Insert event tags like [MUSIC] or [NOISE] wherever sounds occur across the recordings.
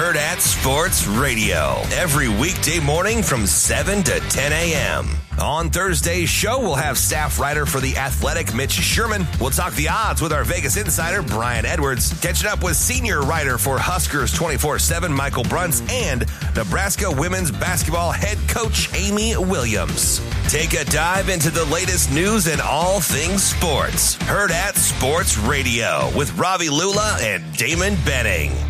Hurrdat Sports Radio. Every weekday morning from 7 to 10 a.m. On Thursday's show, we'll have staff writer for The Athletic, Mitch Sherman. We'll talk the odds with our Vegas insider, Brian Edwards. Catching up with senior writer for Huskers 24 7, Michael Bruntz, and Nebraska women's basketball head coach, Amy Williams. Take a dive into the latest news and all things sports. Hurrdat Sports Radio with Ravi Lula and Damon Benning.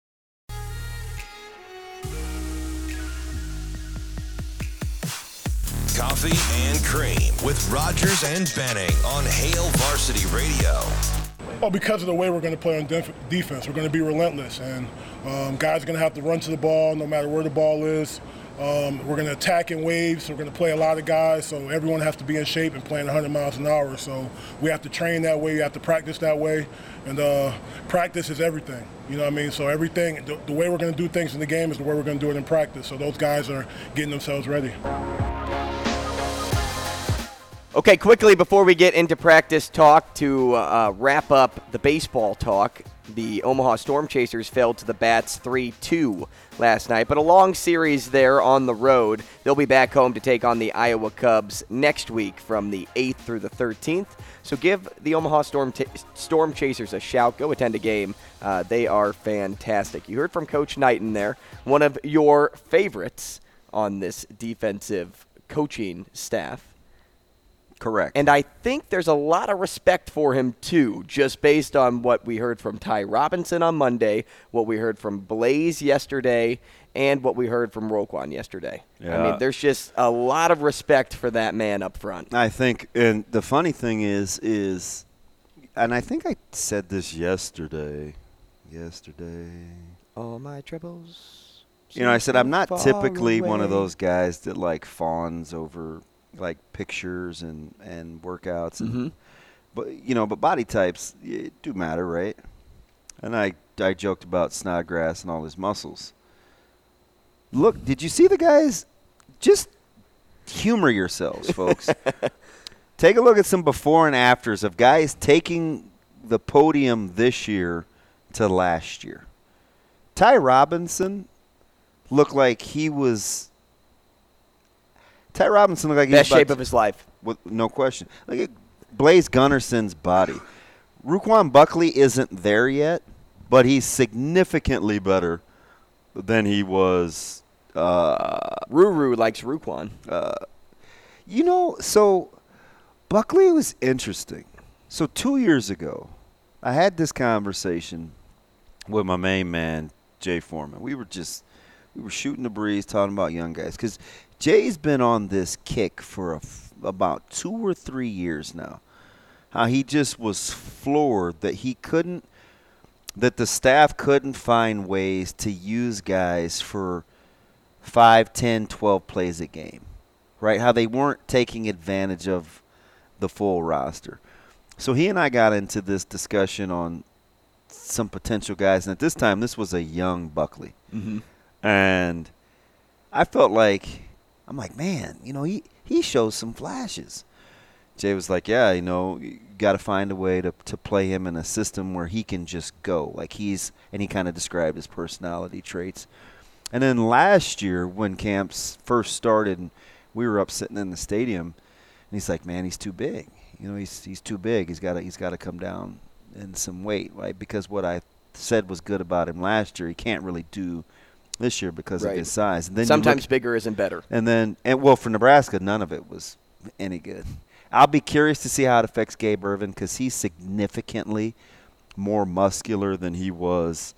Coffee and Cream with Rogers and Benning on Hail Varsity Radio. Well, because of the way we're going to play on def- defense, we're going to be relentless, and um, guys are going to have to run to the ball no matter where the ball is. Um, we're going to attack in waves. We're going to play a lot of guys, so everyone has to be in shape and playing 100 miles an hour. So we have to train that way. We have to practice that way, and uh, practice is everything. You know what I mean? So everything, the, the way we're going to do things in the game is the way we're going to do it in practice. So those guys are getting themselves ready. Okay, quickly before we get into practice talk to uh, wrap up the baseball talk, the Omaha Storm Chasers fell to the Bats 3 2 last night, but a long series there on the road. They'll be back home to take on the Iowa Cubs next week from the 8th through the 13th. So give the Omaha Storm, t- Storm Chasers a shout. Go attend a game. Uh, they are fantastic. You heard from Coach Knighton there, one of your favorites on this defensive coaching staff. Correct. And I think there's a lot of respect for him, too, just based on what we heard from Ty Robinson on Monday, what we heard from Blaise yesterday, and what we heard from Ruquan yesterday. Yeah. I mean, there's just a lot of respect for that man up front. I think, and the funny thing is, is, and I think I said this yesterday. Yesterday. All my troubles. You know, I said I'm not typically one of those guys that like fawns over like pictures and and workouts and Mhm. but you know, but body types do matter, right? And I I joked about Snodgrass and all his muscles. Look, did you see the guys? Just humor yourselves, folks. [LAUGHS] Take a look at some before and afters of guys taking the podium this year to last year. Ty Robinson looked like he was. Ty Robinson looked like Best shape to- of his life. with no question. Look at Blaise Gunnerson's body. Ruquan Buckley isn't there yet, but he's significantly better than he was. Uh, Ruru likes Ruquan. you know, so Buckley was interesting. So two years ago, I had this conversation with my main man Jay Foreman. We were just we were shooting the breeze, talking about young guys because Jay's been on this kick for about two or three years now. How he just was floored that he couldn't, that the staff couldn't find ways to use guys for five, ten, twelve plays a game, right? How they weren't taking advantage of the full roster. So he and I got into this discussion on some potential guys, and at this time, this was a young Buckley, Mm-hmm. And I felt like I'm like, man, you know, he he shows some flashes. Jay was like, yeah, you know, you got to find a way to to play him in a system where he can just go, like he's, and he kind of described his personality traits. And then last year, when camps first started, we were up sitting in the stadium, and he's like, "Man, he's too big. You know, he's he's too big. He's got he's got to come down in some weight, right? Because what I said was good about him last year, he can't really do this year because Right. of his size. And then Sometimes look- bigger isn't better. and then, and well, for Nebraska, none of it was any good. I'll be curious to see how it affects Gabe Ervin because he's significantly more muscular than he was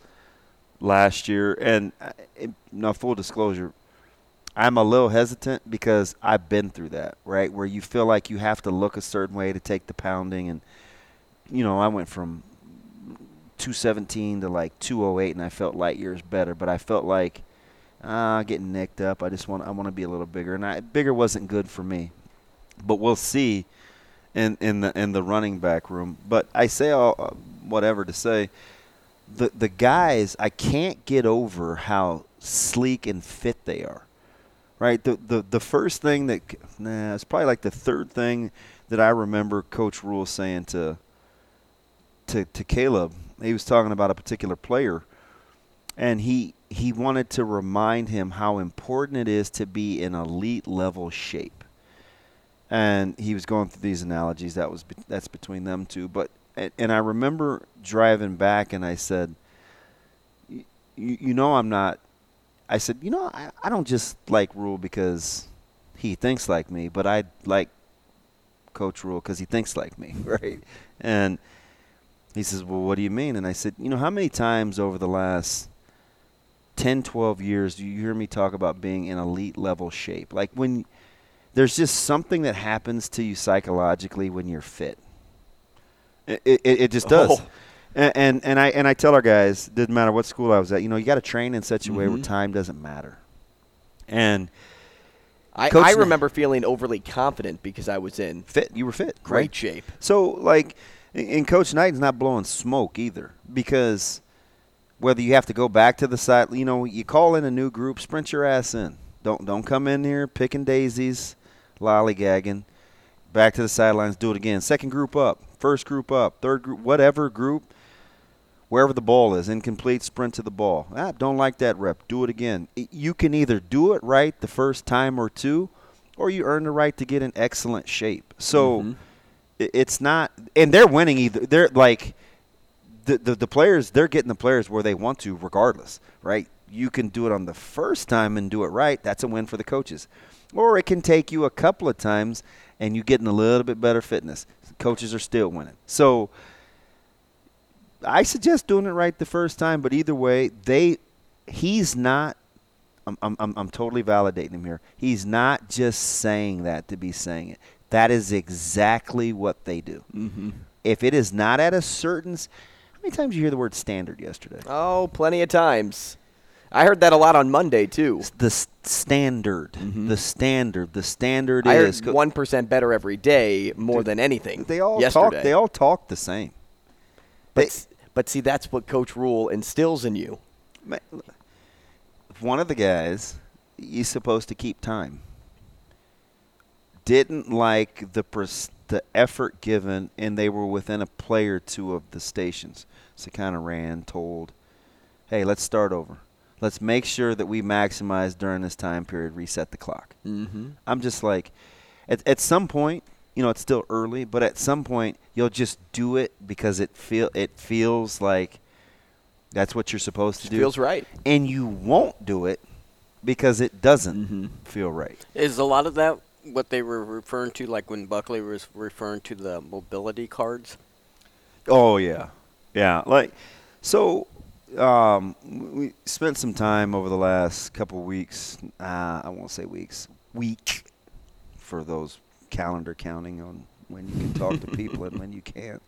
last year. And uh, it- now, full disclosure, I'm a little hesitant because I've been through that, right? Where you feel like you have to look a certain way to take the pounding. And, you know, I went from 217 to like 208, and I felt light years better. But I felt like uh, getting nicked up. I just want I want to be a little bigger, and I, bigger wasn't good for me. But we'll see in in the in the running back room. But I say all uh, whatever to say. The the guys I can't get over how sleek and fit they are. Right. The the the first thing that nah, it's probably like the third thing that I remember Coach Rhule saying to to to Caleb. He was talking about a particular player, and he he wanted to remind him how important it is to be in elite level shape. And he was going through these analogies. That was that's between them two. But and I remember driving back, and I said, "You, you know, I'm not." I said, "You know, I, I don't just like Rhule because he thinks like me, but I like Coach Rhule because he thinks like me, [LAUGHS] right?" And he says, "Well, what do you mean?" And I said, "You know, how many times over the last 10, 12 years do you hear me talk about being in elite level shape? Like when there's just something that happens to you psychologically when you're fit. It, it, it just does. Oh. And, and, and I and I tell our guys, didn't matter what school I was at, you know, you got to train in such a mm-hmm. way where mm-hmm. time doesn't matter. And I, I remember feeling overly confident because I was in fit. You were fit, great right? shape. So like, and Coach Knighton's not blowing smoke either because whether you have to go back to the side, you know, you call in a new group, sprint your ass in. Don't don't come in here picking daisies, lollygagging. Back to the sidelines, do it again. Second group up, first group up, third group, whatever group, wherever the ball is, incomplete, sprint to the ball. Ah, don't like that rep. Do it again. You can either do it right the first time or two, or you earn the right to get in excellent shape. So mm-hmm. It's not, and they're winning either. They're like the, the, the players they're getting the players where they want to regardless right you can do it on the first time and do it right that's a win for the coaches or it can take you a couple of times and you're getting a little bit better fitness coaches are still winning so i suggest doing it right the first time but either way they he's not I'm, I'm, I'm totally validating him here. He's not just saying that to be saying it. That is exactly what they do. Mm-hmm. If it is not at a certain, how many times you hear the word standard yesterday? Oh, plenty of times. I heard that a lot on Monday too. The standard, mm-hmm. the standard, the standard I is one percent better every day more Dude, than anything. They all yesterday. talk. They all talk the same. But they, but see, that's what Coach Rhule instills in you. One of the guys, he's supposed to keep time. Didn't like the pres- the effort given, and they were within a play or two of the stations. So kind of ran, told, hey, let's start over. Let's make sure that we maximize during this time period, reset the clock. Mm-hmm. I'm just like, at, at some point, you know, it's still early, but at some point, you'll just do it because it feel it feels like that's what you're supposed to do. Feels right, and you won't do it because it doesn't mm-hmm. feel right. Is a lot of that what they were referring to, like when Buckley was referring to the mobility cards? Oh yeah, yeah. Like so, um, we spent some time over the last couple of weeks. Uh, I won't say weeks, week, for those calendar counting on when you can talk to people and when you [LAUGHS] can't.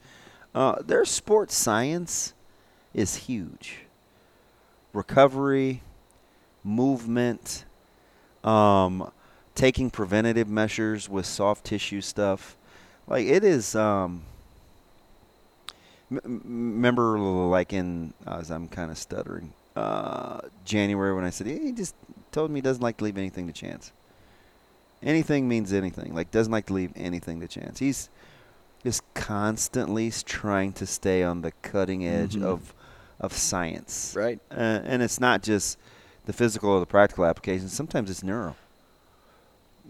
Uh, their sports science is huge. Recovery, movement. Um, taking preventative measures with soft tissue stuff. Like it is. Um, m- remember, like in as I'm kind of stuttering, uh, January when I said he just told me he doesn't like to leave anything to chance. Anything means anything. Like doesn't like to leave anything to chance. He's just constantly trying to stay on the cutting edge mm-hmm. of of science. Right. Uh, and it's not just the physical or the practical applications. Sometimes it's neuro.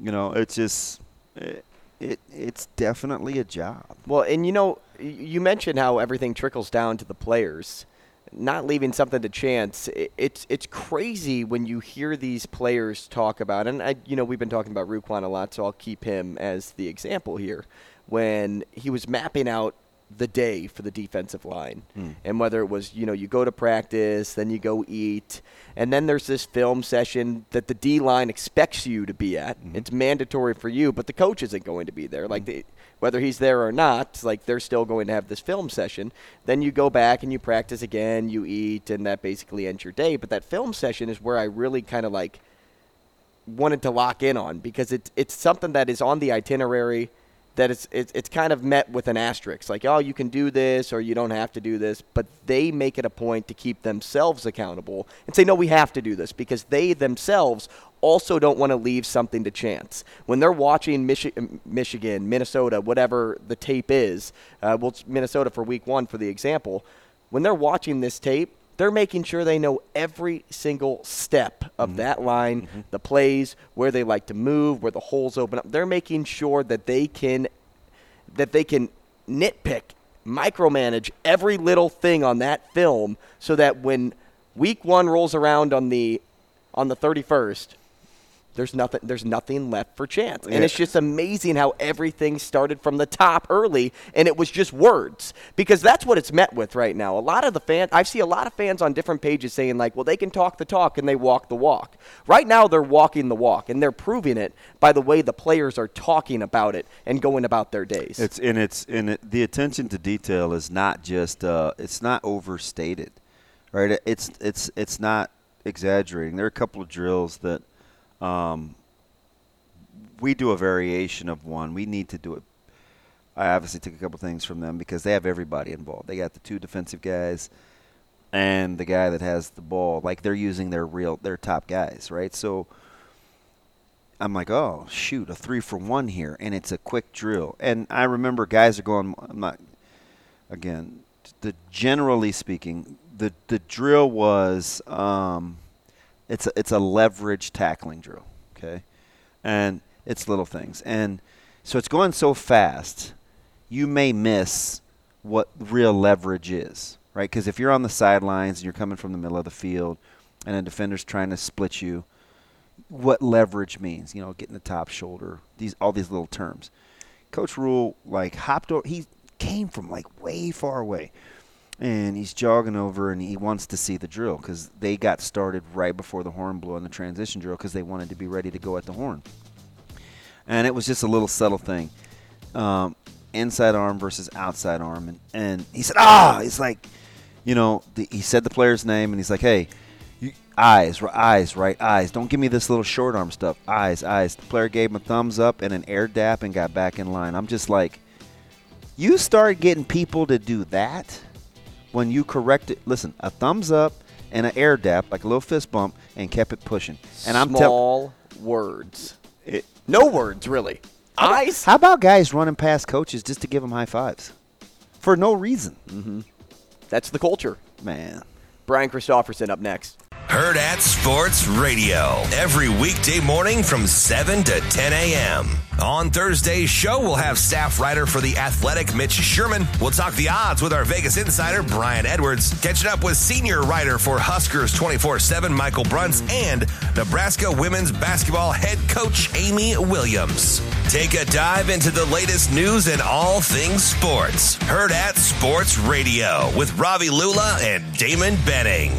You know, it's just it, it it's definitely a job. Well, and you know, you mentioned how everything trickles down to the players. Not leaving something to chance. It's it's crazy when you hear these players talk about, and I, you know, we've been talking about Ruquan a lot, so I'll keep him as the example here. When he was mapping out the day for the defensive line. Mm. And whether it was, you know, you go to practice, then you go eat, and then there's this film session that the D line expects you to be at. Mm-hmm. It's mandatory for you, but the coach isn't going to be there. Like, they, whether he's there or not, like they're still going to have this film session. Then you go back and you practice again, you eat, and that basically ends your day. But that film session is where I really kind of like wanted to lock in on because it's it's something that is on the itinerary that it's, it's it's kind of met with an asterisk like oh you can do this or you don't have to do this but they make it a point to keep themselves accountable and say no we have to do this because they themselves also don't want to leave something to chance. When they're watching Michi- Michigan Minnesota whatever the tape is uh, well Minnesota for week one for the example when they're watching this tape they're making sure they know every single step of mm-hmm. that line, mm-hmm. the plays, where they like to move, where the holes open up. They're making sure that they can that they can nitpick, micromanage every little thing on that film so that when week 1 rolls around on the on the 31st, there's nothing there's nothing left for chance. And yeah. it's just amazing how everything started from the top early and it was just words because that's what it's met with right now. A lot of the fans I see a lot of fans on different pages saying like, "Well, they can talk the talk and they walk the walk." Right now they're walking the walk and they're proving it by the way the players are talking about it and going about their days. It's and it's and it, the attention to detail is not just uh, it's not overstated. Right? It's it's it's not exaggerating. There are a couple of drills that – um, we do a variation of one. We need to do it. I obviously took a couple things from them because they have everybody involved. They got the two defensive guys and the guy that has the ball. Like they're using their real their top guys, right? So I'm like, oh shoot, a three for one here, and it's a quick drill. And I remember guys are going. I'm not again. The generally speaking, the the drill was. Um, it's a, it's a leverage tackling drill, okay? And it's little things. And so it's going so fast, you may miss what real leverage is, right? Because if you're on the sidelines and you're coming from the middle of the field and a defender's trying to split you, what leverage means, you know, getting the top shoulder, these all these little terms. Coach Rhule like hopped over, he came from like way far away and he's jogging over and he wants to see the drill because they got started right before the horn blew on the transition drill because they wanted to be ready to go at the horn. And it was just a little subtle thing. Um, inside arm versus outside arm. And, and he said, ah, he's like, you know, the, he said the player's name and he's like, hey, you, eyes, eyes, right, eyes. Don't give me this little short arm stuff. Eyes, eyes. The player gave him a thumbs up and an air dap and got back in line. I'm just like, you start getting people to do that – when you correct it. Listen, a thumbs up and an air dap, like a little fist bump, and kept it pushing. And I'm small words. It, no words really. Eyes. How about guys running past coaches just to give them high fives for no reason? Mm-hmm. That's the culture, man. Brian Christopherson up next. Hurrdat Sports Radio every weekday morning from 7 to 10 a.m. On Thursday's show, we'll have staff writer for The Athletic, Mitch Sherman. We'll talk the odds with our Vegas insider, Brian Edwards. Catching up with senior writer for Huskers 24 7, Michael Bruntz, and Nebraska women's basketball head coach, Amy Williams. Take a dive into the latest news and all things sports. Hurrdat Sports Radio with Ravi Lula and Damon Benning.